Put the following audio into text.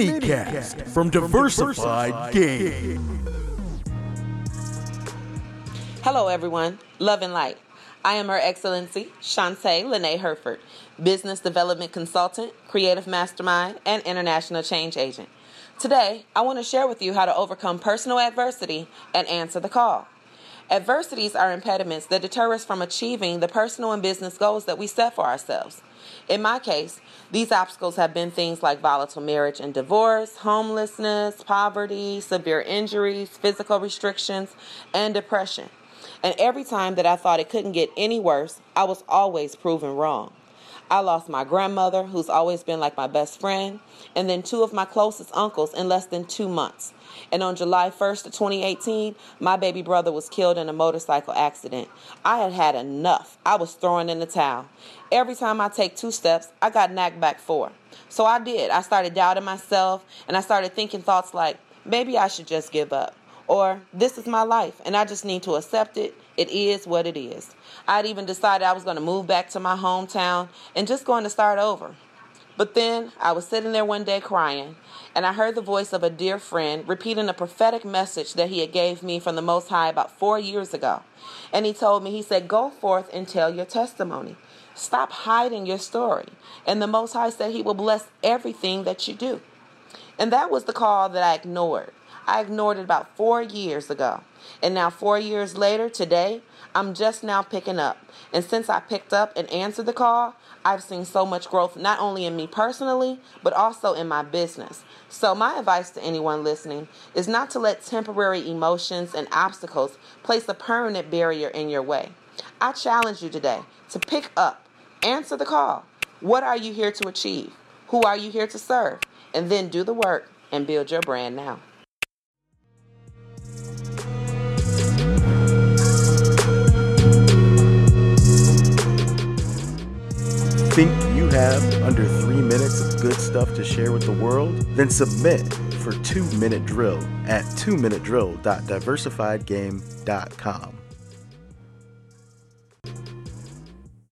Gamecast from Diversified Game. Hello, everyone. Love and light. I am Her Excellency Shantae Lene Herford, Business Development Consultant, Creative Mastermind, and International Change Agent. Today, I want to share with you how to overcome personal adversity and answer the call. Adversities are impediments that deter us from achieving the personal and business goals that we set for ourselves. In my case, these obstacles have been things like volatile marriage and divorce, homelessness, poverty, severe injuries, physical restrictions, and depression. And every time that I thought it couldn't get any worse, I was always proven wrong. I lost my grandmother, who's always been like my best friend, and then two of my closest uncles in less than two months. And on July 1st of 2018, my baby brother was killed in a motorcycle accident. I had had enough. I was throwing in the towel. Every time I take two steps, I got knocked back four. So I did. I started doubting myself, and I started thinking thoughts like, maybe I should just give up. Or, this is my life, and I just need to accept it. It is what it is. I'd even decided I was going to move back to my hometown and just going to start over. But then I was sitting there one day crying, and I heard the voice of a dear friend repeating a prophetic message that he had gave me from the Most High about four years ago. And he told me, he said, go forth and tell your testimony. Stop hiding your story. And the Most High said he will bless everything that you do. And that was the call that I ignored. I ignored it about four years ago. And now, four years later, today, I'm just now picking up. And since I picked up and answered the call, I've seen so much growth, not only in me personally, but also in my business. So, my advice to anyone listening is not to let temporary emotions and obstacles place a permanent barrier in your way. I challenge you today to pick up, answer the call. What are you here to achieve? Who are you here to serve? And then do the work and build your brand now. Think you have under three minutes of good stuff to share with the world? Then submit for 2 Minute Drill at 2minutedrill.diversifiedgame.com.